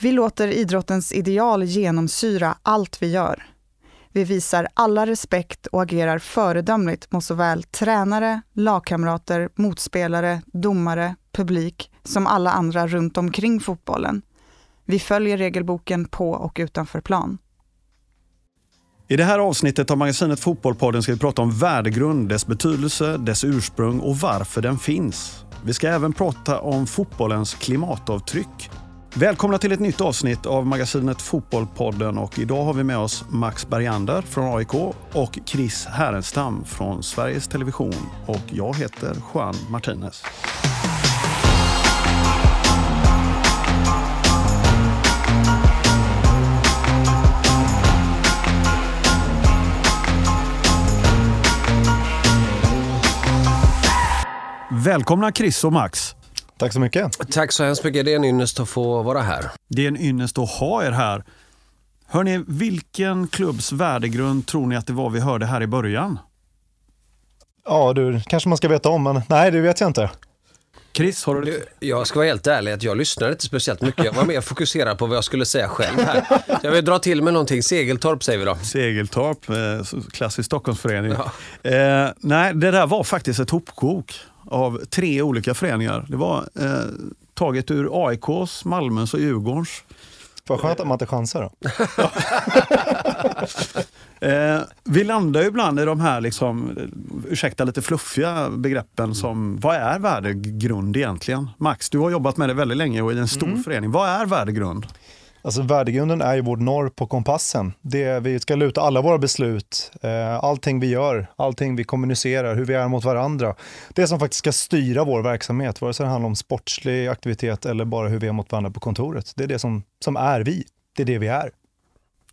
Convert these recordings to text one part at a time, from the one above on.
Vi låter idrottens ideal genomsyra allt vi gör. Vi visar alla respekt och agerar föredömligt mot såväl tränare, lagkamrater, motspelare, domare, publik som alla andra runt omkring fotbollen. Vi följer regelboken på och utanför plan. I det här avsnittet av magasinet Fotbollpodden ska vi prata om värdegrund, dess betydelse, dess ursprung och varför den finns. Vi ska även prata om fotbollens klimatavtryck. Välkomna till ett nytt avsnitt av magasinet Fotbollpodden och idag har vi med oss Max Bergander från AIK och Chris Härenstam från Sveriges Television och jag heter Juan Martinez. Välkomna Chris och Max. Tack så mycket. Tack så hemskt mycket. Det är en ynnest att få vara här. Det är en ynnest att ha er här. Hörni, vilken klubbs värdegrund tror ni att det var vi hörde här i början? Ja, du kanske man ska veta om, men nej, det vet jag inte. Chris, har du... du jag ska vara helt ärlig att jag lyssnade inte speciellt mycket. Jag var mer fokuserad på vad jag skulle säga själv här. Jag vill dra till med någonting. Segeltorp säger vi då. Segeltorp, eh, klassisk Stockholmsförening. Ja. Eh, nej, det där var faktiskt ett hopkok av tre olika föreningar. Det var eh, taget ur AIKs, Malmös och Djurgårdens. Vad skönt att man inte chansar då. eh, vi landar ju ibland i de här, liksom, ursäkta lite fluffiga begreppen som vad är värdegrund egentligen? Max, du har jobbat med det väldigt länge och i en stor mm. förening. Vad är värdegrund? Alltså värdegrunden är ju vår norr på kompassen. Det vi ska luta alla våra beslut, eh, allting vi gör, allting vi kommunicerar, hur vi är mot varandra. Det som faktiskt ska styra vår verksamhet, vare sig det handlar om sportslig aktivitet eller bara hur vi är mot varandra på kontoret. Det är det som, som är vi. Det är det vi är.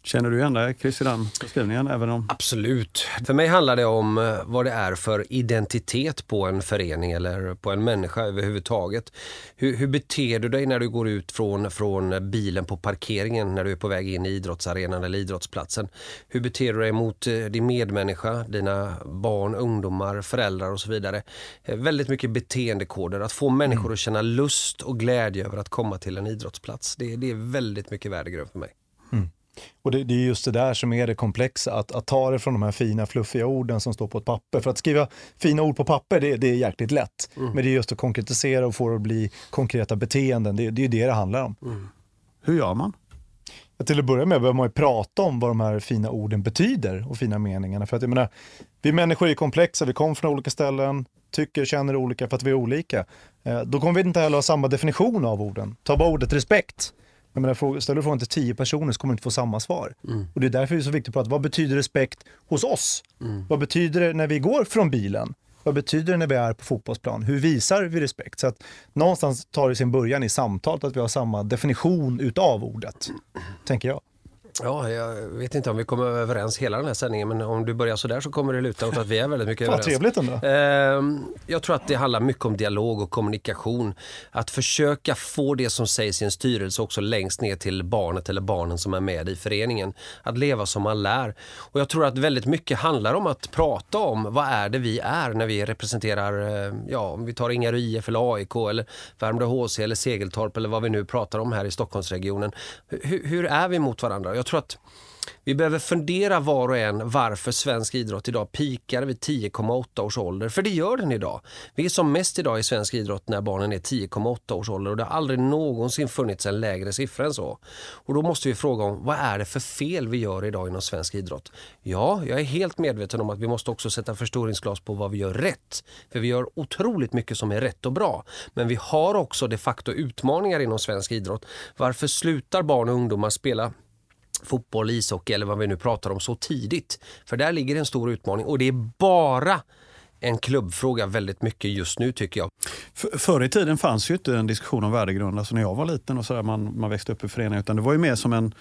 Känner du igen Chris i den beskrivningen? Även om... Absolut. För mig handlar det om eh, vad det är för identitet på en förening eller på en människa överhuvudtaget. Hur, hur beter du dig när du går ut från, från bilen på parkeringen när du är på väg in i idrottsarenan eller idrottsplatsen? Hur beter du dig mot eh, din medmänniska, dina barn, ungdomar, föräldrar och så vidare? Eh, väldigt mycket beteendekoder. Att få människor mm. att känna lust och glädje över att komma till en idrottsplats. Det, det är väldigt mycket värdegrund för mig. Och det, det, är just det där som är det komplexa, att, att ta det från de här fina fluffiga orden som står på ett papper. För att skriva fina ord på papper, det, det är jäkligt lätt. Mm. Men det är just att konkretisera och få det att bli konkreta beteenden, det, det är det det handlar om. Mm. Hur gör man? Ja, till att börja med behöver man ju prata om vad de här fina orden betyder och fina meningarna. För att jag menar, vi människor är komplexa, vi kommer från olika ställen, tycker, känner olika för att vi är olika. Eh, då kommer vi inte heller ha samma definition av orden. Ta bara ordet respekt jag menar, ställer du frågan till tio personer så kommer du inte få samma svar. Mm. Och Det är därför det är så viktigt att prata, vad betyder respekt hos oss? Mm. Vad betyder det när vi går från bilen? Vad betyder det när vi är på fotbollsplan? Hur visar vi respekt? Så att någonstans tar det sin början i samtalet att vi har samma definition utav ordet, tänker jag. Ja, jag vet inte om vi kommer överens hela den här sändningen men om du börjar sådär så kommer det luta åt att vi är väldigt mycket överens. trevligt ändå. Ehm, jag tror att det handlar mycket om dialog och kommunikation. Att försöka få det som sägs i en styrelse också längst ner till barnet eller barnen som är med i föreningen. Att leva som man lär. Och jag tror att väldigt mycket handlar om att prata om vad är det vi är när vi representerar, eh, ja om vi tar Ingarö IF eller AIK eller Värmdö HC eller Segeltorp eller vad vi nu pratar om här i Stockholmsregionen. Hur, hur är vi mot varandra? Jag tror att vi behöver fundera var och en varför svensk idrott idag pikar vid 10,8 års ålder. För det gör den idag. Vi är som mest idag i svensk idrott när barnen är 10,8 års ålder och det har aldrig någonsin funnits en lägre siffra än så. Och då måste vi fråga om vad är det för fel vi gör idag inom svensk idrott? Ja, jag är helt medveten om att vi måste också sätta förstoringsglas på vad vi gör rätt. För vi gör otroligt mycket som är rätt och bra. Men vi har också de facto utmaningar inom svensk idrott. Varför slutar barn och ungdomar spela fotboll, ishockey eller vad vi nu pratar om så tidigt. För där ligger en stor utmaning och det är bara en klubbfråga väldigt mycket just nu tycker jag. För, förr i tiden fanns ju inte en diskussion om värdegrund, alltså när jag var liten och så där, man, man växte upp i föreningar, utan det var ju mer som en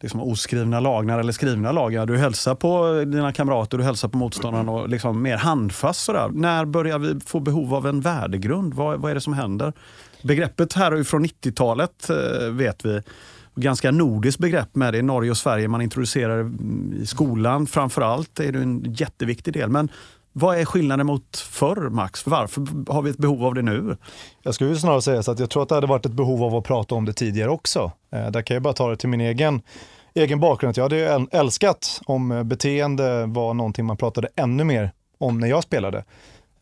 liksom oskrivna lagar eller skrivna lagar. Du hälsar på dina kamrater, du hälsar på motståndaren och liksom mer handfast. Sådär. När börjar vi få behov av en värdegrund? Vad, vad är det som händer? Begreppet här är ju från 90-talet eh, vet vi ganska nordiskt begrepp med det. I Norge och Sverige man introducerar det i skolan framför allt. Det är en jätteviktig del. Men Vad är skillnaden mot förr, Max? Varför har vi ett behov av det nu? Jag skulle snarare säga så att jag tror att det hade varit ett behov av att prata om det tidigare också. Eh, där kan jag bara ta det till min egen, egen bakgrund. Jag hade älskat om beteende var någonting man pratade ännu mer om när jag spelade.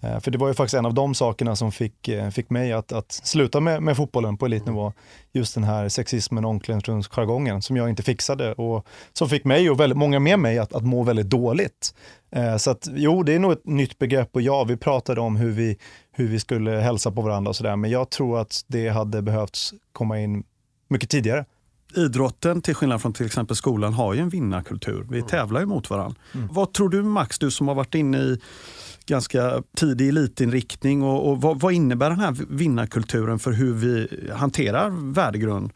Eh, för det var ju faktiskt en av de sakerna som fick, eh, fick mig att, att sluta med, med fotbollen på elitnivå. Just den här sexismen och omklädningsrumsjargongen som jag inte fixade och som fick mig och väldigt många med mig att, att må väldigt dåligt. Eh, så att jo, det är nog ett nytt begrepp och ja, vi pratade om hur vi, hur vi skulle hälsa på varandra och sådär, men jag tror att det hade behövts komma in mycket tidigare. Idrotten, till skillnad från till exempel skolan, har ju en vinnarkultur. Vi tävlar ju mot varandra. Mm. Vad tror du Max, du som har varit inne i ganska tidig elitinriktning och, och vad, vad, innebär den här vinnarkulturen för hur vi hanterar värdegrund?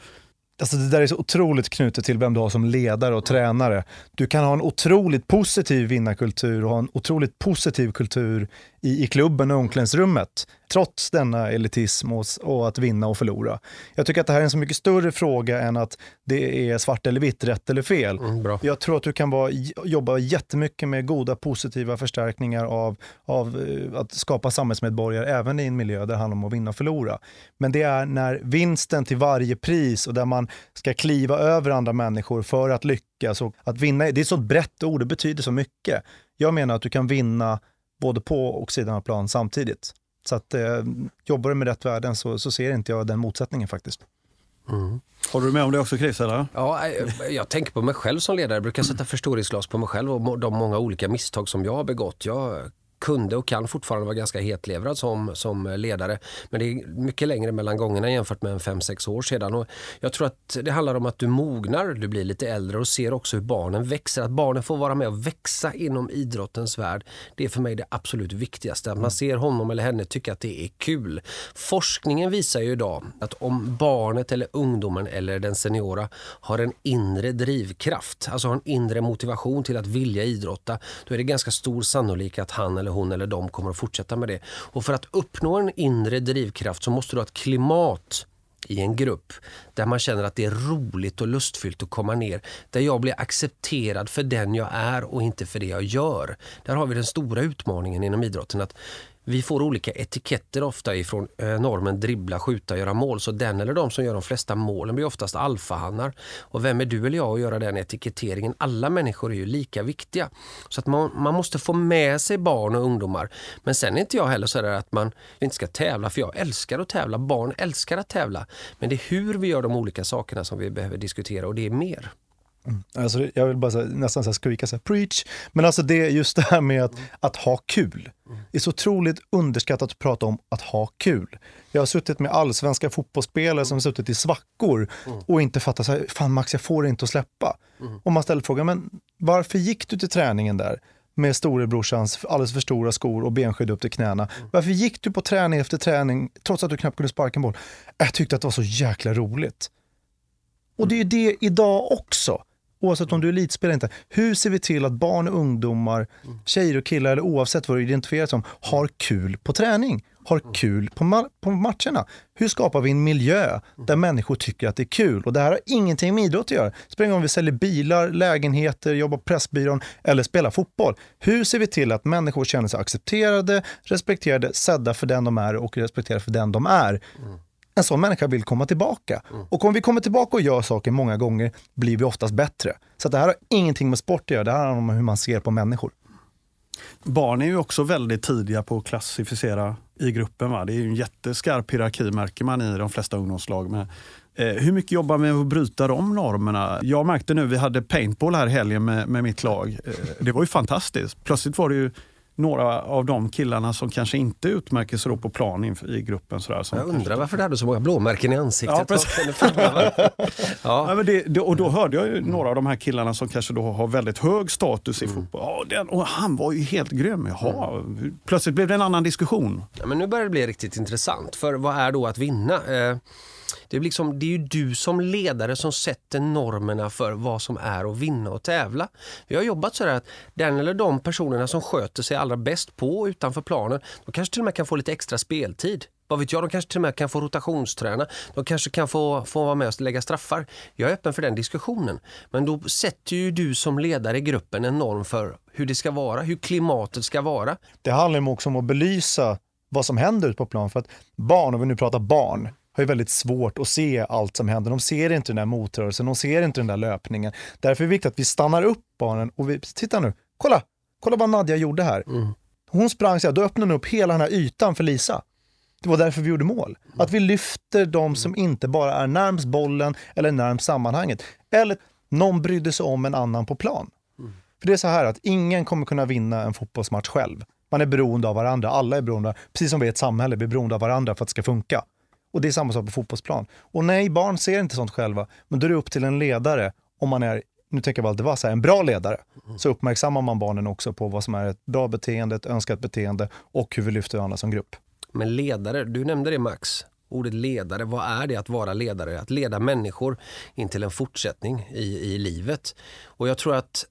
Alltså det där är så otroligt knutet till vem du har som ledare och tränare. Du kan ha en otroligt positiv vinnarkultur och ha en otroligt positiv kultur i, i klubben och omklädningsrummet, trots denna elitism och, och, att vinna och förlora. Jag tycker att det här är en så mycket större fråga än att det är svart eller vitt, rätt eller fel. Mm, jag tror att du kan vara, jobba jättemycket med goda positiva förstärkningar av, av eh, att skapa samhällsmedborgare, även i en miljö där det handlar om att vinna och förlora. Men det är när vinsten till varje pris och där man ska kliva över andra människor för att lyckas. Och att vinna, det är ett så brett ord, det betyder så mycket. Jag menar att du kan vinna både på och sidan av plan samtidigt. Så att eh, jobbar du med rätt värden så, så ser inte jag den motsättningen faktiskt. Mm. Håller du med om det också Chris? Eller? Ja, jag, jag tänker på mig själv som ledare. Jag brukar sätta förstoringsglas på mig själv och de många olika misstag som jag har begått. Jag kunde och kan fortfarande vara ganska hetlevrad som, som ledare. Men det är mycket längre mellan gångerna jämfört med en 5-6 år sedan. Och jag tror att det handlar om att du mognar, du blir lite äldre och ser också hur barnen växer. Att barnen får vara med och växa inom idrottens värld. Det är för mig det absolut viktigaste. Att man ser honom eller henne tycka att det är kul. Forskningen visar ju idag att om barnet eller ungdomen eller den seniora har en inre drivkraft, alltså har en inre motivation till att vilja idrotta, då är det ganska stor sannolikhet att han eller hon eller de kommer att fortsätta med det. Och för att uppnå en inre drivkraft så måste du ha ett klimat i en grupp där man känner att det är roligt och lustfyllt att komma ner. Där jag blir accepterad för den jag är och inte för det jag gör. Där har vi den stora utmaningen inom idrotten. att vi får olika etiketter ofta ifrån eh, normen dribbla, skjuta, göra mål. Så den eller de som gör de flesta målen blir oftast alfahannar. Och vem är du eller jag att göra den etiketteringen? Alla människor är ju lika viktiga. Så att man, man måste få med sig barn och ungdomar. Men sen är inte jag heller så att man inte ska tävla, för jag älskar att tävla. Barn älskar att tävla. Men det är hur vi gör de olika sakerna som vi behöver diskutera och det är mer. Mm. Alltså, jag vill bara så, nästan så här skrika så här, preach. Men alltså det, just det här med att, att ha kul. Det är så otroligt underskattat att prata om att ha kul. Jag har suttit med allsvenska fotbollsspelare som har suttit i svackor och inte fattat, så här, fan Max jag får inte att släppa. Och man ställer frågan, men varför gick du till träningen där? med storebrorsans alldeles för stora skor och benskydd upp till knäna. Varför gick du på träning efter träning trots att du knappt kunde sparka en boll? Jag tyckte att det var så jäkla roligt. Och det är ju det idag också oavsett om du är elitspelare eller inte. Hur ser vi till att barn och ungdomar, tjejer och killar eller oavsett vad du identifierar som, har kul på träning? Har kul på, ma på matcherna? Hur skapar vi en miljö där människor tycker att det är kul? Och det här har ingenting med idrott att göra. Spelar om vi säljer bilar, lägenheter, jobbar på Pressbyrån eller spelar fotboll. Hur ser vi till att människor känner sig accepterade, respekterade, sedda för den de är och respekterade för den de är? En sån människa vill komma tillbaka. Mm. Och om vi kommer tillbaka och gör saker många gånger blir vi oftast bättre. Så det här har ingenting med sport att göra, det här handlar om hur man ser på människor. Barn är ju också väldigt tidiga på att klassificera i gruppen. Va? Det är en jätteskarp hierarki märker man i de flesta ungdomslag. Men, eh, hur mycket jobbar med att bryta de normerna? Jag märkte nu, vi hade paintball här helgen med, med mitt lag. Eh, det var ju fantastiskt. Plötsligt var det ju några av de killarna som kanske inte utmärker sig på plan i gruppen. Sådär, som jag undrar varför du hade så många blåmärken i ansiktet. Ja, ja. men det, det, och då hörde jag ju några av de här killarna som kanske då har väldigt hög status i mm. fotboll. Ja, den, och han var ju helt grym. Jaha, mm. Plötsligt blev det en annan diskussion. Ja, men nu börjar det bli riktigt intressant. För vad är då att vinna? Eh, det är, liksom, det är ju du som ledare som sätter normerna för vad som är att vinna och tävla. Vi har jobbat så att den eller de personerna som sköter sig allra bäst på och utanför planen, de kanske till och med kan få lite extra speltid. Vad vet jag, de kanske till och med kan få rotationsträna. De kanske kan få, få vara med och lägga straffar. Jag är öppen för den diskussionen. Men då sätter ju du som ledare i gruppen en norm för hur det ska vara, hur klimatet ska vara. Det handlar också om att belysa vad som händer ute på plan. För att barn, om vi nu pratar barn, har ju väldigt svårt att se allt som händer. De ser inte den där motrörelsen, de ser inte den där löpningen. Därför är det viktigt att vi stannar upp barnen och vi, titta nu, kolla, kolla vad Nadja gjorde här. Mm. Hon sprang så här, då öppnade hon upp hela den här ytan för Lisa. Det var därför vi gjorde mål. Mm. Att vi lyfter de som inte bara är närmst bollen eller närmst sammanhanget. Eller någon brydde sig om en annan på plan. Mm. För det är så här att ingen kommer kunna vinna en fotbollsmatch själv. Man är beroende av varandra, alla är beroende, precis som vi är ett samhälle, vi är beroende av varandra för att det ska funka. Och det är samma sak på fotbollsplan. Och nej, barn ser inte sånt själva, men då är det upp till en ledare, om man är, nu tänker jag väl det var så här, en bra ledare, mm. så uppmärksammar man barnen också på vad som är ett bra beteende, ett önskat beteende och hur vi lyfter varandra som grupp. Men ledare, du nämnde det Max, ordet ledare, vad är det att vara ledare? Att leda människor in till en fortsättning i, i livet. Och jag tror att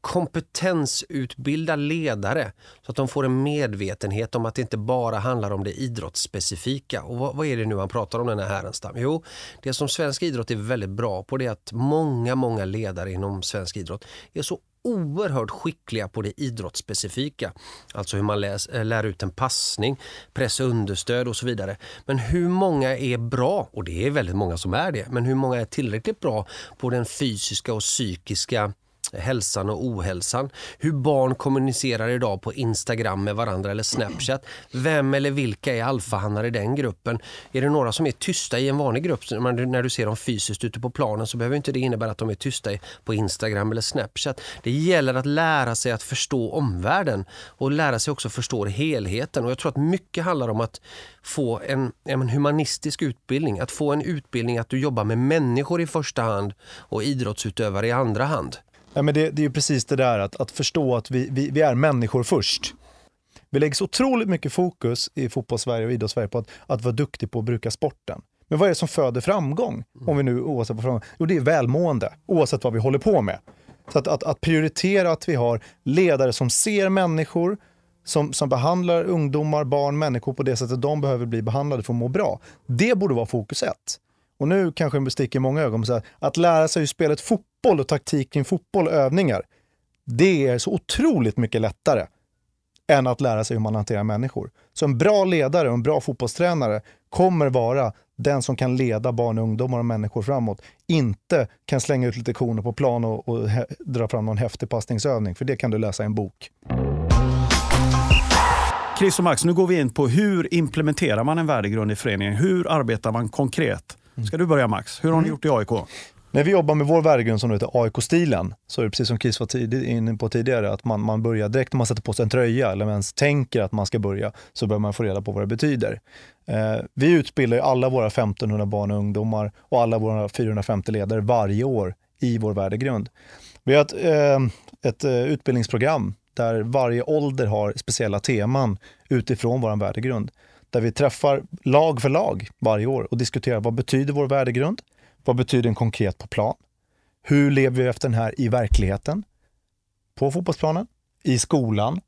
kompetensutbilda ledare så att de får en medvetenhet om att det inte bara handlar om det idrottsspecifika. Och vad, vad är det nu han pratar om den här Härenstam? Jo, det som svensk idrott är väldigt bra på det är att många, många ledare inom svensk idrott är så oerhört skickliga på det idrottsspecifika. Alltså hur man läs, eh, lär ut en passning, pressa understöd och så vidare. Men hur många är bra, och det är väldigt många som är det, men hur många är tillräckligt bra på den fysiska och psykiska hälsan och ohälsan. Hur barn kommunicerar idag på Instagram med varandra eller Snapchat. Vem eller vilka är alfahannar i den gruppen? Är det några som är tysta i en vanlig grupp? När du ser dem fysiskt ute på planen så behöver inte det innebära att de är tysta på Instagram eller Snapchat. Det gäller att lära sig att förstå omvärlden och lära sig också förstå helheten. Och jag tror att mycket handlar om att få en, en humanistisk utbildning. Att få en utbildning att du jobbar med människor i första hand och idrottsutövare i andra hand. Ja, men det, det är ju precis det där att, att förstå att vi, vi, vi är människor först. Vi lägger så otroligt mycket fokus i fotbollssverige och idrottssverige på att, att vara duktig på att bruka sporten. Men vad är det som föder framgång? Om vi nu oavsett vad framgång, jo det är välmående, oavsett vad vi håller på med. Så att, att, att prioritera att vi har ledare som ser människor, som, som behandlar ungdomar, barn, människor på det sättet de behöver bli behandlade för att må bra. Det borde vara fokus ett. Och nu kanske det sticker många ögon, så här, att lära sig hur spelet fotboll och taktik kring fotboll och övningar, det är så otroligt mycket lättare än att lära sig hur man hanterar människor. Så en bra ledare och en bra fotbollstränare kommer vara den som kan leda barn, ungdomar och människor framåt. Inte kan slänga ut lite koner på plan och, och dra fram någon häftig passningsövning, för det kan du läsa i en bok. Chris och Max, nu går vi in på hur implementerar man en värdegrund i föreningen? Hur arbetar man konkret? Ska du börja Max? Hur har ni mm. gjort i AIK? När vi jobbar med vår värdegrund som heter AIK-stilen, så är det precis som Chris var tidig, inne på tidigare, att man, man börjar direkt när man sätter på sig en tröja eller ens tänker att man ska börja, så börjar man få reda på vad det betyder. Eh, vi utbildar alla våra 1500 barn och ungdomar och alla våra 450 ledare varje år i vår värdegrund. Vi har ett, eh, ett eh, utbildningsprogram där varje ålder har speciella teman utifrån vår värdegrund där vi träffar lag för lag varje år och diskuterar vad betyder vår värdegrund? Vad betyder den konkret på plan? Hur lever vi efter den här i verkligheten? På fotbollsplanen, i skolan,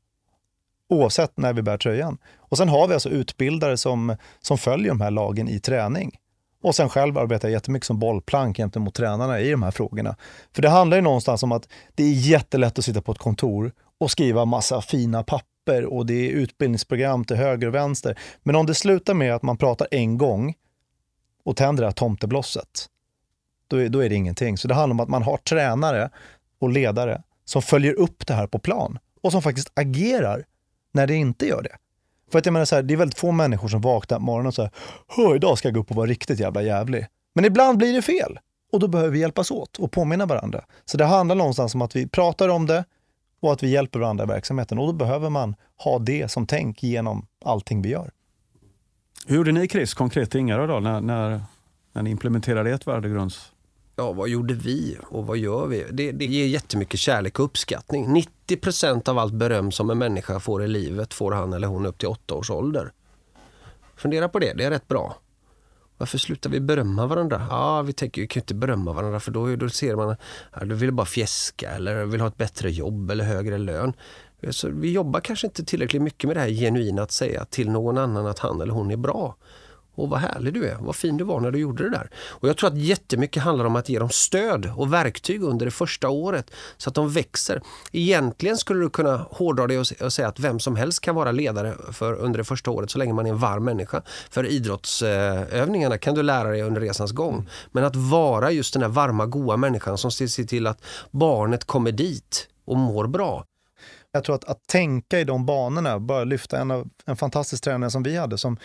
oavsett när vi bär tröjan. Och sen har vi alltså utbildare som, som följer de här lagen i träning. Och sen själv arbetar jag jättemycket som bollplank gentemot tränarna i de här frågorna. För det handlar ju någonstans om att det är jättelätt att sitta på ett kontor och skriva massa fina papper papper och det är utbildningsprogram till höger och vänster. Men om det slutar med att man pratar en gång och tänder det här tomteblosset, då är, då är det ingenting. Så det handlar om att man har tränare och ledare som följer upp det här på plan och som faktiskt agerar när det inte gör det. För att jag menar så här, det är väldigt få människor som vaknar på morgonen och säger idag ska jag gå upp och vara riktigt jävla jävlig. Men ibland blir det fel och då behöver vi hjälpas åt och påminna varandra. Så det handlar någonstans om att vi pratar om det, och att vi hjälper varandra i verksamheten. Och då behöver man ha det som tänk genom allting vi gör. Hur gjorde ni Chris, konkret i Ingarö då, när, när, när ni implementerade ert värdegrunds... Ja, vad gjorde vi och vad gör vi? Det, det ger jättemycket kärlek och uppskattning. 90% av allt beröm som en människa får i livet får han eller hon upp till åtta års ålder. Fundera på det, det är rätt bra. Varför slutar vi berömma varandra? Ja, vi tänker vi kan inte berömma varandra för då, då ser man att ja, du vill bara fjäska eller vill ha ett bättre jobb eller högre lön. Så vi jobbar kanske inte tillräckligt mycket med det här genuina att säga till någon annan att han eller hon är bra. Och vad härlig du är, vad fin du var när du gjorde det där. Och jag tror att jättemycket handlar om att ge dem stöd och verktyg under det första året så att de växer. Egentligen skulle du kunna hårdra det och säga att vem som helst kan vara ledare för under det första året så länge man är en varm människa. För idrottsövningarna kan du lära dig under resans gång. Men att vara just den här varma, goa människan som ser till att barnet kommer dit och mår bra. Jag tror att, att tänka i de banorna, bara lyfta en, av, en fantastisk tränare som vi hade som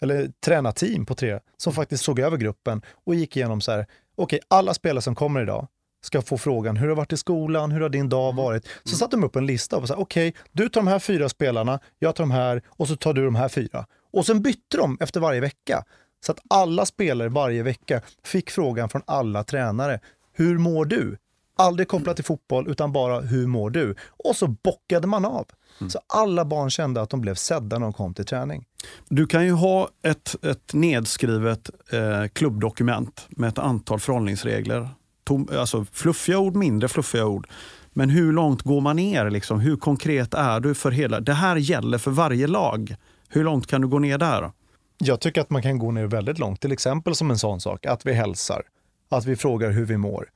eller tränarteam på tre, som faktiskt såg över gruppen och gick igenom så här, okej, okay, alla spelare som kommer idag ska få frågan, hur har det varit i skolan, hur har din dag mm. varit? Så mm. satte de upp en lista och sa, okej, okay, du tar de här fyra spelarna, jag tar de här och så tar du de här fyra. Och sen bytte de efter varje vecka. Så att alla spelare varje vecka fick frågan från alla tränare, hur mår du? Aldrig kopplat till fotboll, utan bara hur mår du? Och så bockade man av. Mm. Så alla barn kände att de blev sedda när de kom till träning. Du kan ju ha ett, ett nedskrivet eh, klubbdokument med ett antal förhållningsregler. Tom, alltså fluffiga ord, mindre fluffiga ord. Men hur långt går man ner? Liksom? Hur konkret är du för hela... Det här gäller för varje lag. Hur långt kan du gå ner där? Jag tycker att man kan gå ner väldigt långt. Till exempel som en sån sak, att vi hälsar. Att vi frågar hur vi mår.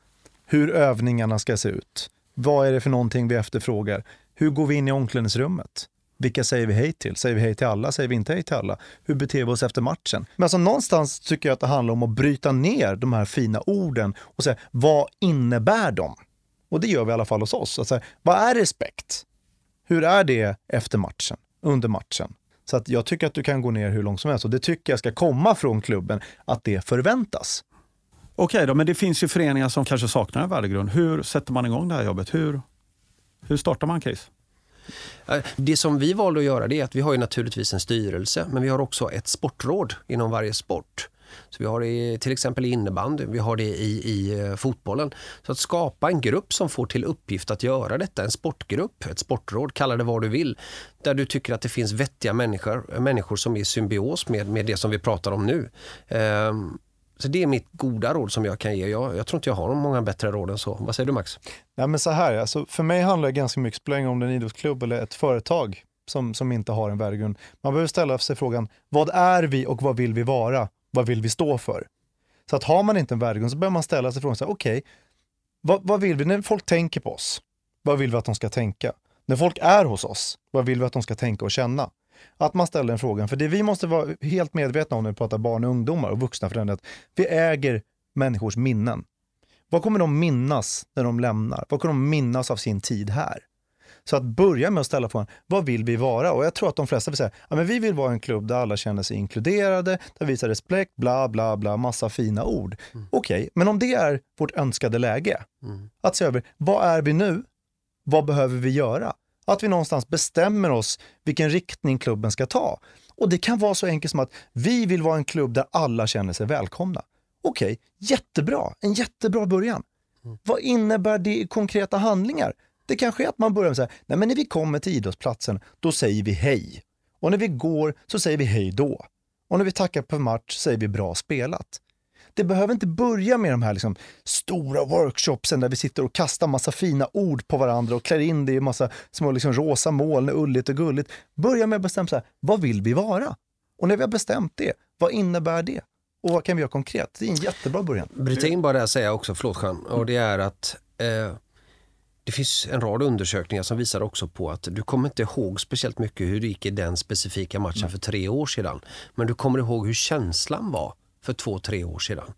Hur övningarna ska se ut. Vad är det för någonting vi efterfrågar? Hur går vi in i omklädningsrummet? Vilka säger vi hej till? Säger vi hej till alla? Säger vi inte hej till alla? Hur beter vi oss efter matchen? Men alltså någonstans tycker jag att det handlar om att bryta ner de här fina orden och säga vad innebär de? Och det gör vi i alla fall hos oss. Alltså, vad är respekt? Hur är det efter matchen? Under matchen? Så att jag tycker att du kan gå ner hur långt som helst och det tycker jag ska komma från klubben, att det förväntas. Okej då, men det finns ju föreningar som kanske saknar en värdegrund. Hur sätter man igång det här jobbet? Hur, hur startar man CASE? Eh, det som vi valde att göra det är att vi har ju naturligtvis en styrelse men vi har också ett sportråd inom varje sport. Så vi har det till exempel i innebandy, vi har det i, i eh, fotbollen. Så att skapa en grupp som får till uppgift att göra detta, en sportgrupp, ett sportråd, kalla det vad du vill. Där du tycker att det finns vettiga människor, människor som är i symbios med, med det som vi pratar om nu. Ehm, så det är mitt goda råd som jag kan ge. Jag, jag tror inte jag har många bättre råd än så. Vad säger du Max? Nej, men så här, alltså, för mig handlar det ganska mycket, spelar om det är en idrottsklubb eller ett företag som, som inte har en värdegrund. Man behöver ställa sig frågan, vad är vi och vad vill vi vara? Vad vill vi stå för? Så att har man inte en värdegrund så behöver man ställa sig frågan, okej, okay, vad, vad vill vi när folk tänker på oss? Vad vill vi att de ska tänka? När folk är hos oss, vad vill vi att de ska tänka och känna? Att man ställer den frågan. För det vi måste vara helt medvetna om när vi pratar barn och ungdomar och vuxna för den att vi äger människors minnen. Vad kommer de minnas när de lämnar? Vad kommer de minnas av sin tid här? Så att börja med att ställa frågan, vad vill vi vara? Och jag tror att de flesta vill säga, ja men vi vill vara en klubb där alla känner sig inkluderade, där vi visar respekt, bla bla bla, massa fina ord. Mm. Okej, okay, men om det är vårt önskade läge, mm. att se över, vad är vi nu? Vad behöver vi göra? Att vi någonstans bestämmer oss vilken riktning klubben ska ta. Och det kan vara så enkelt som att vi vill vara en klubb där alla känner sig välkomna. Okej, okay, jättebra, en jättebra början. Mm. Vad innebär det i konkreta handlingar? Det kanske är att man börjar med att nej men när vi kommer till idrottsplatsen, då säger vi hej. Och när vi går så säger vi hej då. Och när vi tackar på match säger vi bra spelat. Det behöver inte börja med de här liksom stora workshopsen där vi sitter och kastar massa fina ord på varandra och klär in det i massa små liksom rosa moln, ulligt och gulligt. Börja med att bestämma så här, vad vill vi vara? Och när vi har bestämt det, vad innebär det? Och vad kan vi göra konkret? Det är en jättebra början. Bryta in bara det jag säger också, förlåt Jean, och det är att eh, det finns en rad undersökningar som visar också på att du kommer inte ihåg speciellt mycket hur det gick i den specifika matchen mm. för tre år sedan. Men du kommer ihåg hur känslan var för två, tre år sedan.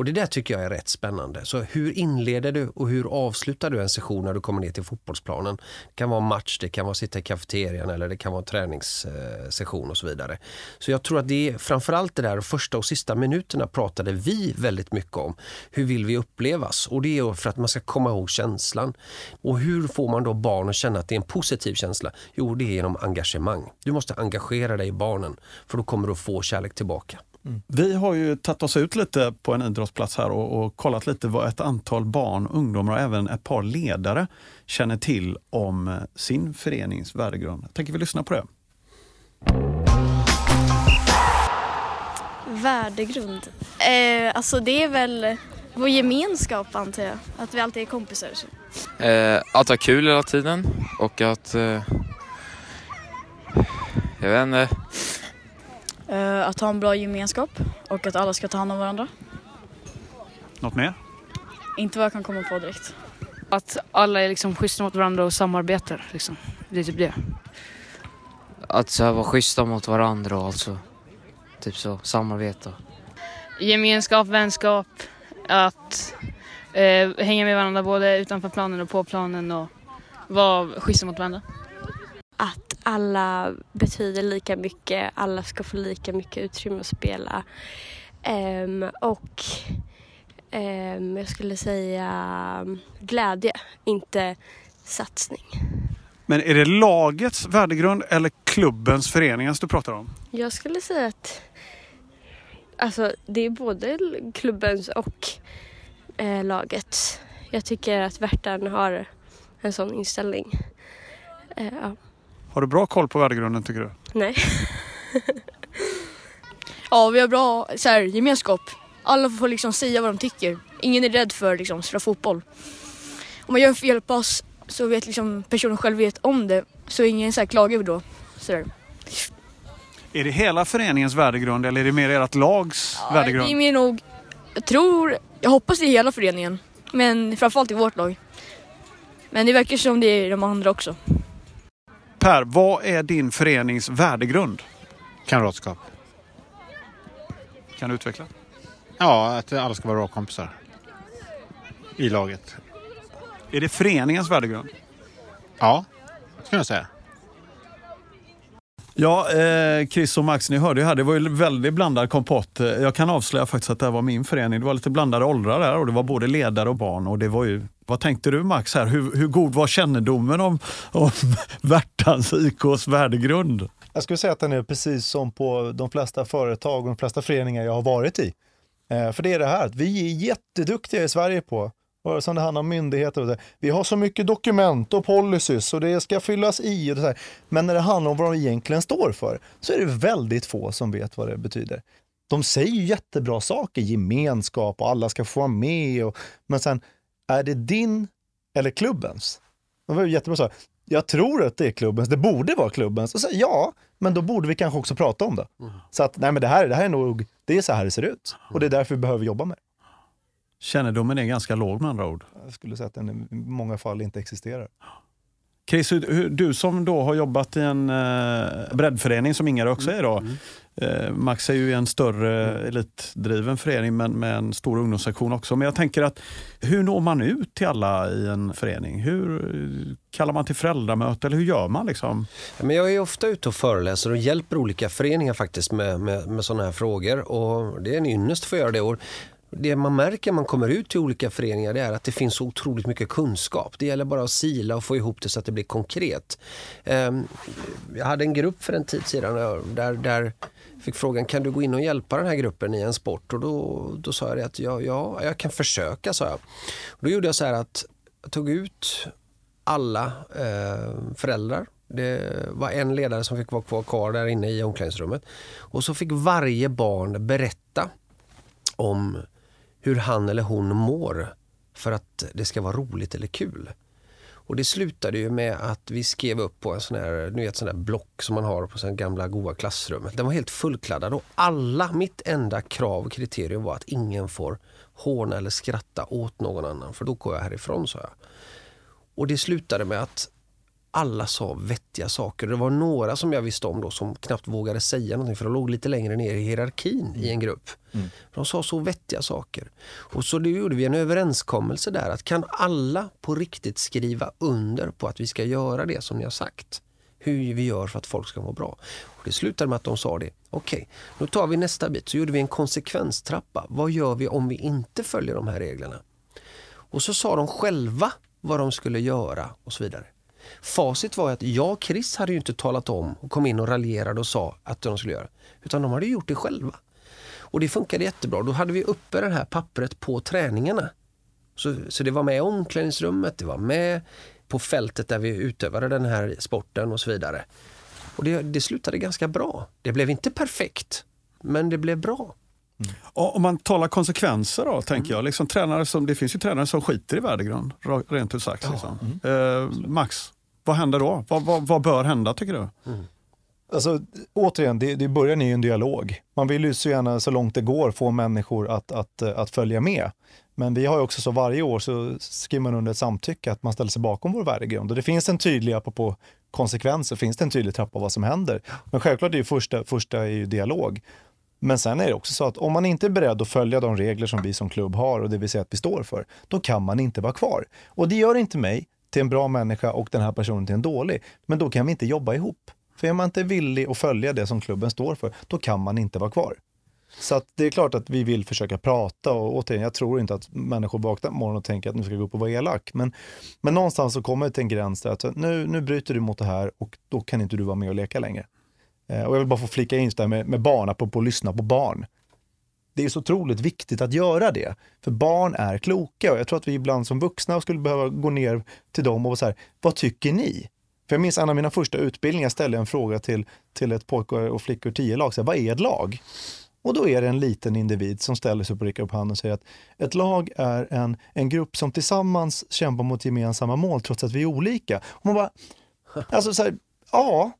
Och det där tycker jag är rätt spännande. Så hur inleder du och hur avslutar du en session när du kommer ner till fotbollsplanen? Det kan vara match, det kan vara sitta i kafeterian eller det kan vara träningssession och så vidare. Så jag tror att det är framförallt det där första och sista minuterna pratade vi väldigt mycket om. Hur vill vi upplevas? Och det är för att man ska komma ihåg känslan. Och hur får man då barn att känna att det är en positiv känsla? Jo, det är genom engagemang. Du måste engagera dig i barnen för då kommer du att få kärlek tillbaka. Mm. Vi har ju tagit oss ut lite på en idrottsplats här och, och, kollat lite vad ett antal barn, ungdomar och även ett par ledare känner till om sin förenings värdegrund. Jag tänker vi lyssna på det. Värdegrund? Eh, alltså det är väl Vår gemenskap antar jag. Att vi alltid är kompisar. Så. Eh, att ha kul hela tiden och att... Eh, jag vet inte. Uh, att ha en bra gemenskap och att alla ska ta hand om varandra. Något mer? Inte vad jag kan komma på direkt. Att alla är liksom schyssta mot varandra och samarbetar. Liksom. Det är typ det. Att så här, vara schyssta mot varandra och alltså typ så samarbeta. Gemenskap, vänskap, att eh, hänga med varandra både utanför planen och på planen och vara schyssta mot varandra. Att alla betyder lika mycket, alla ska få lika mycket utrymme att spela. Um, och um, jag skulle säga glädje, inte satsning. Men är det lagets värdegrund eller klubbens föreningars du pratar om? Jag skulle säga att alltså, det är både klubbens och eh, lagets. Jag tycker att Värtan har en sån inställning. Eh, ja. Har du bra koll på värdegrunden tycker du? Nej. ja, vi har bra så här, gemenskap. Alla får liksom säga vad de tycker. Ingen är rädd för liksom, spela fotboll. Om man gör en felpass så vet liksom personen själv vet om det. Så ingen så här klagar då. Så där. Är det hela föreningens värdegrund eller är det mer ert lags ja, värdegrund? Det är mer nog, jag tror, jag hoppas det är hela föreningen. Men framförallt i vårt lag. Men det verkar som det är de andra också. Per, vad är din förenings värdegrund? Kamratskap. Kan du utveckla? Ja, att alla ska vara bra kompisar. I laget. Är det föreningens värdegrund? Ja, skulle jag säga. Ja, eh, Chris och Max, ni hörde ju här, det var ju väldigt blandad kompott. Jag kan avslöja faktiskt att det här var min förening. Det var lite blandade åldrar där och det var både ledare och barn. Och det var ju, vad tänkte du Max? här? Hur, hur god var kännedomen om, om Värtans IKs värdegrund? Jag skulle säga att den är precis som på de flesta företag och de flesta föreningar jag har varit i. Eh, för det är det här att vi är jätteduktiga i Sverige på Vare sig det handlar om myndigheter och det. Vi har så mycket dokument och policies och det ska fyllas i. Och det Men när det handlar om vad de egentligen står för så är det väldigt få som vet vad det betyder. De säger jättebra saker, gemenskap och alla ska få vara med. Och, men sen, är det din eller klubbens? Det var jättebra så. Jag tror att det är klubbens, det borde vara klubbens. Och så, ja, men då borde vi kanske också prata om det. Mm. Så att nej, men det här, det här är nog, det är så här det ser ut. Och det är därför vi behöver jobba med det. Kännedomen är ganska låg med andra ord. Jag skulle säga att den i många fall inte existerar. Chris, du som då har jobbat i en eh, breddförening som Ingar också är då. Mm. Eh, Max är ju en större mm. elitdriven förening men med en stor ungdomssektion också. Men jag tänker att hur når man ut till alla i en förening? Hur kallar man till föräldramöte eller hur gör man? Liksom? men jag är ofta ute och föreläser och hjälper olika föreningar faktiskt med, med, med sådana här frågor. Och det är en ynnest att få göra det. Och det man märker när man kommer ut till olika föreningar det är att det finns så otroligt mycket kunskap. Det gäller bara att sila och få ihop det så att det blir konkret. Ehm, jag hade en grupp för en tid sedan där, där fick frågan kan du gå in och hjälpa den här gruppen i en sport? Och då, då sa jag att ja, ja, jag kan försöka, sa jag. Och då gjorde jag så här att jag tog ut alla eh, föräldrar det var en ledare som fick vara kvar där inne i omklädningsrummet. Och så fick varje barn berätta om hur han eller hon mår för att det ska vara roligt eller kul. Och det slutade ju med att vi skrev upp på en sån här, ni vet, sån där block som man har på sin gamla goa klassrummet. Den var helt fullkladdad och alla, mitt enda krav och kriterium var att ingen får håna eller skratta åt någon annan för då går jag härifrån, sa jag. Och det slutade med att alla sa vettiga saker. Det var några som jag visste om då som knappt vågade säga någonting för de låg lite längre ner i hierarkin i en grupp. Mm. De sa så vettiga saker. Och så då gjorde vi en överenskommelse där att kan alla på riktigt skriva under på att vi ska göra det som ni har sagt? Hur vi gör för att folk ska må bra. Och det slutade med att de sa det. Okej, okay, nu tar vi nästa bit. Så gjorde vi en konsekvenstrappa. Vad gör vi om vi inte följer de här reglerna? Och så sa de själva vad de skulle göra och så vidare. Facit var att jag och Chris hade ju inte talat om och kom in och raljerade och sa att de skulle göra. Utan de hade gjort det själva. Och det funkade jättebra. Då hade vi uppe det här pappret på träningarna. Så, så det var med i omklädningsrummet, det var med på fältet där vi utövade den här sporten och så vidare. Och det, det slutade ganska bra. Det blev inte perfekt, men det blev bra. Och Om man talar konsekvenser då, tänker jag. Liksom tränare som, det finns ju tränare som skiter i värdegrund, rent ut sagt. Liksom. Eh, Max, vad händer då? Vad, vad, vad bör hända tycker du? Alltså, återigen, det, det börjar i en dialog. Man vill ju så gärna så långt det går få människor att, att, eh, att följa med. Men vi har ju också så varje år så skriver man under ett samtycke att man ställer sig bakom vår värdegrund. Och det finns en tydlig, apropå konsekvenser, finns det en tydlig trappa av vad som händer. Men självklart är ju första, första är ju dialog. Men sen är det också så att om man inte är beredd att följa de regler som vi som klubb har och det vill säga att vi står för, då kan man inte vara kvar. Och det gör inte mig till en bra människa och den här personen till en dålig. Men då kan vi inte jobba ihop. För är man inte villig att följa det som klubben står för, då kan man inte vara kvar. Så att det är klart att vi vill försöka prata och återigen, jag tror inte att människor vaknar på morgonen och tänker att nu ska jag gå upp och vara elak. Men, men någonstans så kommer det till en gräns där att nu, nu bryter du mot det här och då kan inte du vara med och leka längre. Eh, och jag vill bara få flika in det med, med barn, apropå att lyssna på barn. Det är så otroligt viktigt att göra det. För barn är kloka och jag tror att vi ibland som vuxna skulle behöva gå ner till dem och vara så här, vad tycker ni? För jag minns en av mina första utbildningar ställde jag en fråga till, till ett pojkar och flickor 10-lag, vad är ett lag? Och då är det en liten individ som ställer sig upp och räcker upp handen och säger att ett lag är en, en grupp som tillsammans kämpar mot gemensamma mål trots att vi är olika. Och man bara, alltså så här, ja,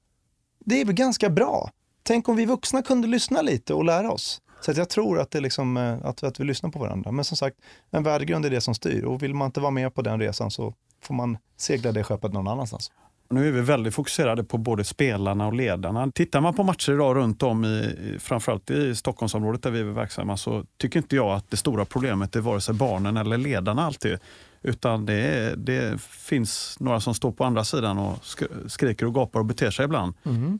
det är väl ganska bra. Tänk om vi vuxna kunde lyssna lite och lära oss. Så jag tror att, det liksom, eh, att, att vi lyssnar på varandra. Men som sagt, en värdegrund är det som styr och vill man inte vara med på den resan så får man segla det skeppet någon annanstans. Nu är vi väldigt fokuserade på både spelarna och ledarna. Tittar man på matcher idag runt om, i, framförallt i Stockholmsområdet där vi är verksamma, så tycker inte jag att det stora problemet är vare sig barnen eller ledarna alltid. Utan det, det finns några som står på andra sidan och sk- skriker och gapar och beter sig ibland.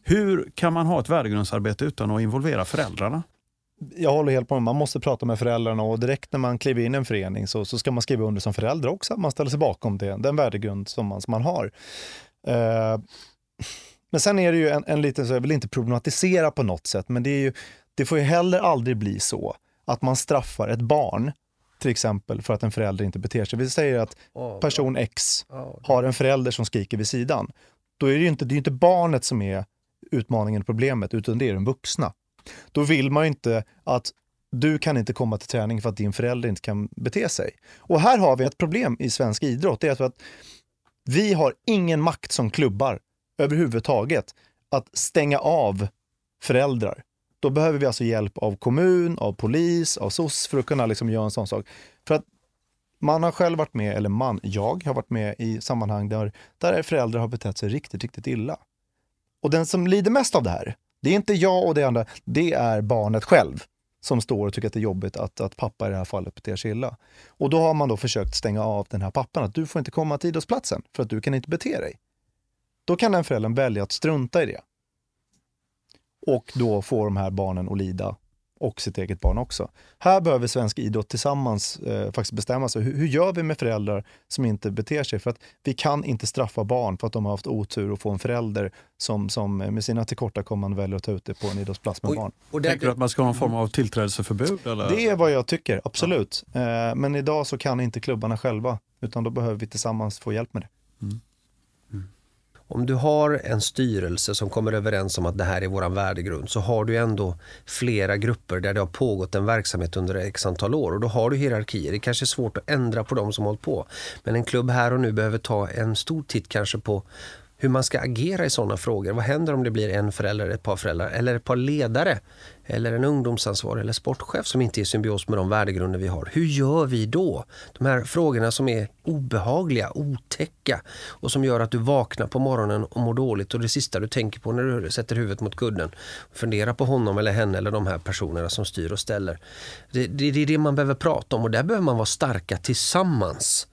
Hur kan man ha ett värdegrundsarbete utan att involvera föräldrarna? Jag håller helt på Man måste prata med föräldrarna och direkt när man kliver in i en förening så, så ska man skriva under som förälder också. att Man ställer sig bakom det, den värdegrund som man, som man har. Eh, men sen är det ju en, en liten, så jag vill inte problematisera på något sätt, men det, är ju, det får ju heller aldrig bli så att man straffar ett barn till exempel för att en förälder inte beter sig. Vi säger att person X har en förälder som skriker vid sidan. Då är det ju inte, det är inte barnet som är utmaningen och problemet, utan det är den vuxna. Då vill man ju inte att du kan inte komma till träning för att din förälder inte kan bete sig. Och här har vi ett problem i svensk idrott. Det är att vi har ingen makt som klubbar överhuvudtaget att stänga av föräldrar. Då behöver vi alltså hjälp av kommun, av polis, av SOS för att kunna liksom göra en sån sak. För att man har själv varit med, eller man, jag har varit med i sammanhang där, där föräldrar har betett sig riktigt, riktigt illa. Och den som lider mest av det här, det är inte jag och det andra, det är barnet själv som står och tycker att det är jobbigt att, att pappa i det här fallet beter sig illa. Och då har man då försökt stänga av den här pappan, att du får inte komma till idrottsplatsen för att du kan inte bete dig. Då kan den föräldern välja att strunta i det. Och då får de här barnen att lida och sitt eget barn också. Här behöver svensk idrott tillsammans eh, faktiskt bestämma sig. Hur, hur gör vi med föräldrar som inte beter sig? För att vi kan inte straffa barn för att de har haft otur och få en förälder som, som med sina tillkortakommanden väljer att ta ut det på en idrottsplats med barn. Och Tänker du att man ska ha en form av tillträdesförbud? Eller? Det är vad jag tycker, absolut. Eh, men idag så kan inte klubbarna själva, utan då behöver vi tillsammans få hjälp med det. Om du har en styrelse som kommer överens om att det här är vår värdegrund så har du ändå flera grupper där det har pågått en verksamhet under x antal år och då har du hierarkier. Det kanske är svårt att ändra på de som hållit på. Men en klubb här och nu behöver ta en stor titt kanske på hur man ska agera i sådana frågor. Vad händer om det blir en förälder, ett par föräldrar eller ett par ledare eller en ungdomsansvarig eller sportchef som inte är i symbios med de värdegrunder vi har. Hur gör vi då? De här frågorna som är obehagliga, otäcka och som gör att du vaknar på morgonen och mår dåligt och det sista du tänker på när du sätter huvudet mot kudden. Fundera på honom eller henne eller de här personerna som styr och ställer. Det, det, det är det man behöver prata om och där behöver man vara starka tillsammans.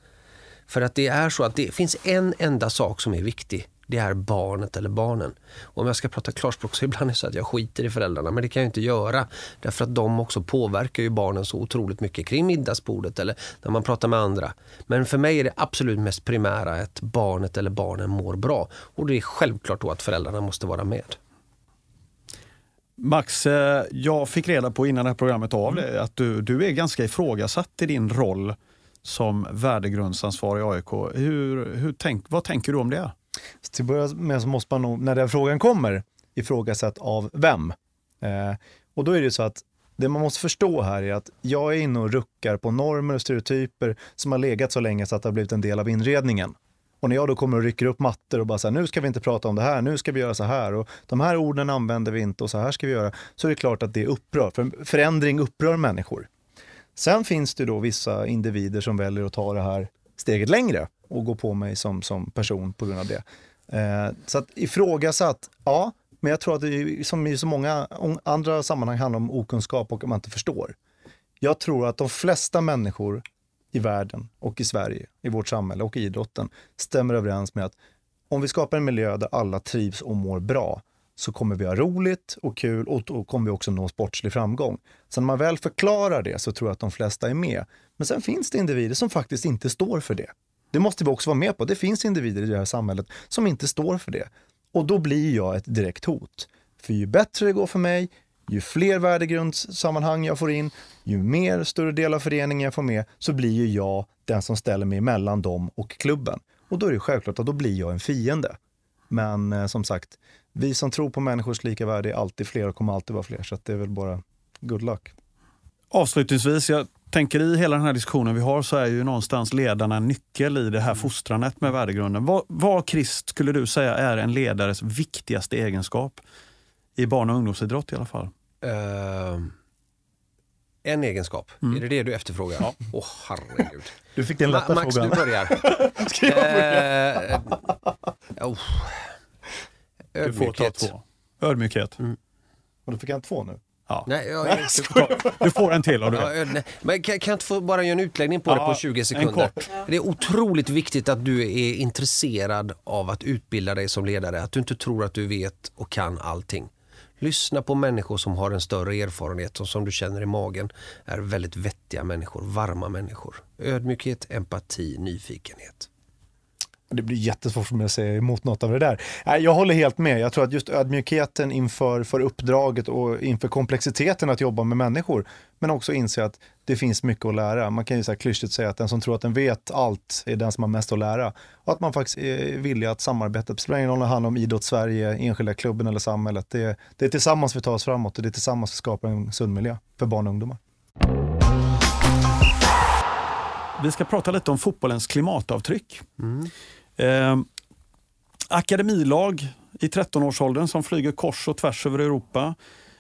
För att det är så att det finns en enda sak som är viktig. Det är barnet eller barnen. Och om jag ska prata klarspråk så ibland är det så att jag skiter i föräldrarna. Men det kan jag inte göra. Därför att de också påverkar ju barnen så otroligt mycket kring middagsbordet eller när man pratar med andra. Men för mig är det absolut mest primära att barnet eller barnen mår bra. Och det är självklart då att föräldrarna måste vara med. Max, eh, jag fick reda på innan det här programmet av dig att du, du är ganska ifrågasatt i din roll som värdegrundsansvarig i AIK. Hur, hur tänk, vad tänker du om det? Så till att börja med så måste man nog, när den frågan kommer, ifrågasätt av vem? Eh, och då är det ju så att Det man måste förstå här är att jag är inne och ruckar på normer och stereotyper som har legat så länge så att det har blivit en del av inredningen. Och när jag då kommer och rycker upp mattor och bara säger nu ska vi inte prata om det här, nu ska vi göra så här och de här orden använder vi inte och så här ska vi göra. Så är det klart att det upprör, för förändring upprör människor. Sen finns det då vissa individer som väljer att ta det här steget längre och gå på mig som, som person på grund av det. Eh, så att ifrågasatt, ja, men jag tror att det som i så många andra sammanhang handlar om okunskap och att man inte förstår. Jag tror att de flesta människor i världen och i Sverige, i vårt samhälle och i idrotten stämmer överens med att om vi skapar en miljö där alla trivs och mår bra så kommer vi ha roligt och kul och då kommer vi också nå sportslig framgång. Så när man väl förklarar det så tror jag att de flesta är med. Men sen finns det individer som faktiskt inte står för det. Det måste vi också vara med på. Det finns individer i det här samhället som inte står för det. Och då blir jag ett direkt hot. För ju bättre det går för mig, ju fler värdegrundssammanhang jag får in, ju mer större del av föreningen jag får med, så blir ju jag den som ställer mig mellan dem och klubben. Och då är det självklart att då blir jag en fiende. Men eh, som sagt, vi som tror på människors lika värde är alltid fler och kommer alltid vara fler. Så det är väl bara good luck. Avslutningsvis, jag tänker i hela den här diskussionen vi har så är ju någonstans ledarna en nyckel i det här fostrandet med värdegrunden. Vad, vad Christ, skulle du säga är en ledares viktigaste egenskap? I barn och ungdomsidrott i alla fall. Uh, en egenskap, mm. är det det du efterfrågar? Ja. Åh oh, herregud. Du fick den lätta Ma Max, frågan. du börjar. Ska jag börja? Uh, oh. Du får ta två. Ödmjukhet. Mm. Och du fick en två nu? Ja. Nej, jag, jag, du får en till. du ja, Men kan, kan jag inte få bara göra en utläggning på ja, det på 20 sekunder? Det är otroligt viktigt att du är intresserad av att utbilda dig som ledare. Att du inte tror att du vet och kan allting. Lyssna på människor som har en större erfarenhet och som du känner i magen är väldigt vettiga människor, varma människor. Ödmjukhet, empati, nyfikenhet. Det blir jättesvårt för mig att säga emot något av det där. Jag håller helt med. Jag tror att just ödmjukheten inför för uppdraget och inför komplexiteten att jobba med människor, men också inse att det finns mycket att lära. Man kan ju så här klyschigt säga att den som tror att den vet allt är den som har mest att lära. Och att man faktiskt är villig att samarbeta. Det spelar ingen roll om det handlar om idrott, Sverige, enskilda klubben eller samhället. Det är, det är tillsammans vi tar oss framåt och det är tillsammans vi skapar en sund miljö för barn och ungdomar. Vi ska prata lite om fotbollens klimatavtryck. Mm. Eh, akademilag i 13-årsåldern som flyger kors och tvärs över Europa.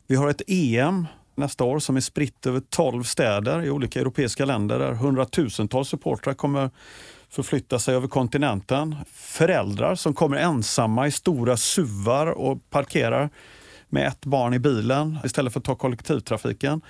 Vi har ett EM nästa år som är spritt över 12 städer i olika europeiska länder där hundratusentals supportrar kommer förflytta sig över kontinenten. Föräldrar som kommer ensamma i stora suvar och parkerar med ett barn i bilen istället för att ta kollektivtrafiken.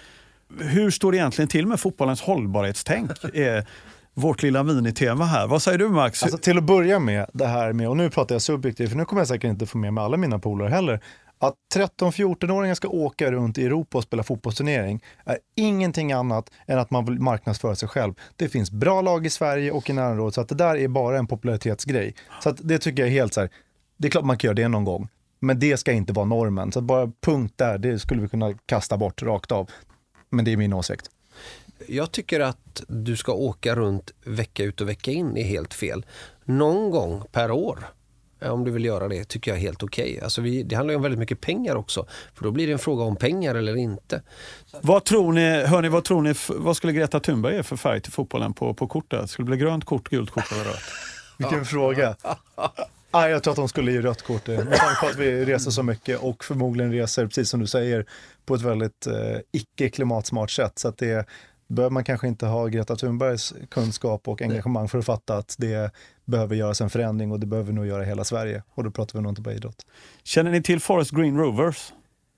Hur står det egentligen till med fotbollens hållbarhetstänk? Är vårt lilla minitema här. Vad säger du Max? Alltså, till att börja med det här med, och nu pratar jag subjektivt, för nu kommer jag säkert inte få med mig alla mina polare heller, att 13-14-åringar ska åka runt i Europa och spela fotbollsturnering är ingenting annat än att man vill marknadsföra sig själv. Det finns bra lag i Sverige och i närområdet, så att det där är bara en popularitetsgrej. Så att det tycker jag är helt så här, det är klart man kan göra det någon gång, men det ska inte vara normen. Så bara punkt där, det skulle vi kunna kasta bort rakt av. Men det är min åsikt. Jag tycker att du ska åka runt vecka ut och vecka in är helt fel. Någon gång per år om du vill göra det, tycker jag är helt okej. Okay. Alltså det handlar ju om väldigt mycket pengar också, för då blir det en fråga om pengar eller inte. Vad tror ni, hörni, vad tror ni, vad skulle Greta Thunberg ge för färg till fotbollen på, på kortet? Skulle det bli grönt kort, gult kort eller rött? Vilken fråga. Ah, jag tror att hon skulle ge rött kort med tanke på att vi reser så mycket och förmodligen reser, precis som du säger, på ett väldigt eh, icke klimatsmart sätt. Så att det, behöver man kanske inte ha Greta Thunbergs kunskap och engagemang för att fatta att det behöver göras en förändring och det behöver nog göra hela Sverige. Och då pratar vi nog inte bara idrott. Känner ni till Forest Green Rovers?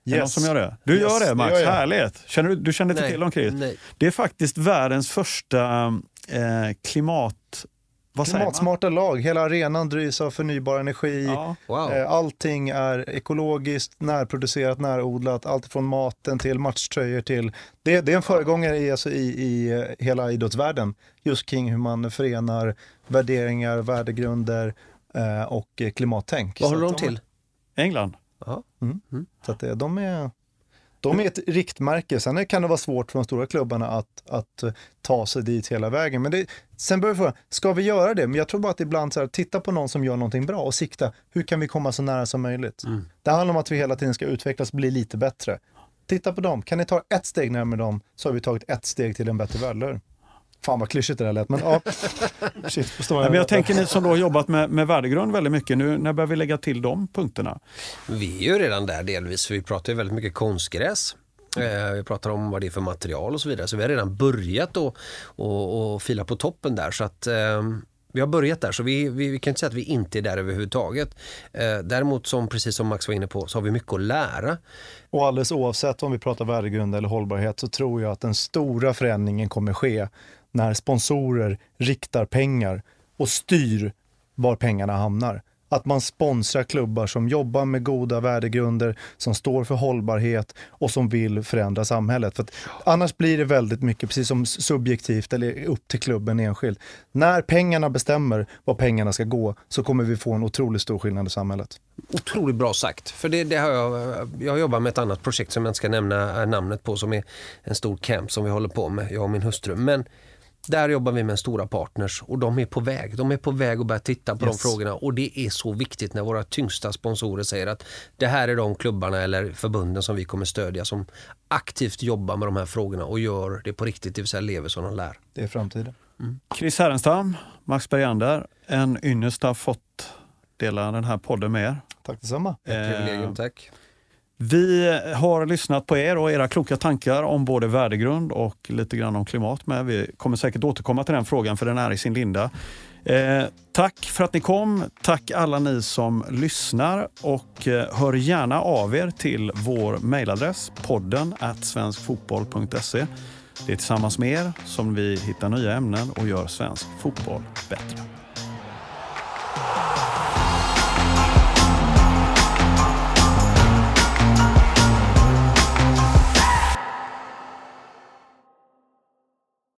Yes. Är någon som gör det? Du yes, gör det Max, det härligt! Känner du, du känner inte till dem Chris? Det är faktiskt världens första eh, klimat vad Klimatsmarta lag, hela arenan drivs av förnybar energi. Ja. Wow. Eh, allting är ekologiskt, närproducerat, närodlat. Allt från maten till matchtröjor till... Det, det är en föregångare i, alltså i, i eh, hela idrottsvärlden. Just kring hur man förenar värderingar, värdegrunder eh, och klimattänk. Vad håller de till? England. Mm. Mm. Så att de är de är ett riktmärke. Sen kan det vara svårt för de stora klubbarna att, att eh, ta sig dit hela vägen. Men det, sen börjar frågan, ska vi göra det? Men jag tror bara att ibland så här, titta på någon som gör någonting bra och sikta, hur kan vi komma så nära som möjligt? Mm. Det handlar om att vi hela tiden ska utvecklas och bli lite bättre. Titta på dem. Kan ni ta ett steg närmare dem så har vi tagit ett steg till en bättre värld? Fan vad klyschigt det där lät, men ja. Shit, förstår Nej, men jag tänker ni som då har jobbat med, med värdegrund väldigt mycket nu, när börjar vi lägga till de punkterna? Vi är ju redan där delvis, för vi pratar ju väldigt mycket konstgräs. Eh, Vi pratar om vad det är för material och så vidare. Så vi har redan börjat att och, och fila på toppen där. Så att, eh, vi har börjat där, så vi, vi, vi kan inte säga att vi inte är där överhuvudtaget. Eh, däremot, som, precis som Max var inne på, så har vi mycket att lära. Och alldeles oavsett om vi pratar värdegrund eller hållbarhet så tror jag att den stora förändringen kommer ske när sponsorer riktar pengar och styr var pengarna hamnar. Att man sponsrar klubbar som jobbar med goda värdegrunder, som står för hållbarhet och som vill förändra samhället. För att annars blir det väldigt mycket, precis som subjektivt eller upp till klubben enskild. När pengarna bestämmer var pengarna ska gå så kommer vi få en otroligt stor skillnad i samhället. Otroligt bra sagt. För det, det har jag, jag jobbar med ett annat projekt som jag inte ska nämna eh, namnet på som är en stor camp som vi håller på med, jag och min hustru. Men där jobbar vi med stora partners och de är på väg. De är på väg att börja titta på Yes. de frågorna och det är så viktigt när våra tyngsta sponsorer säger att det här är de klubbarna eller förbunden som vi kommer stödja som aktivt jobbar med de här frågorna och gör det på riktigt, det vill säga lever som de lär. Det är framtiden. Chris Härenstam, Max Bergander, en ynnest att ha fått dela den här podden med er. Tack detsamma. Ett privilegium, tack. Vi har lyssnat på er och era kloka tankar om både värdegrund och lite grann om klimat med. Vi kommer säkert återkomma till den frågan för den är i sin linda. Eh, tack för att ni kom. Tack alla ni som lyssnar och eh, hör gärna av er till vår mejladress podden at svenskfotboll.se. Det är tillsammans med er som vi hittar nya ämnen och gör svensk fotboll bättre.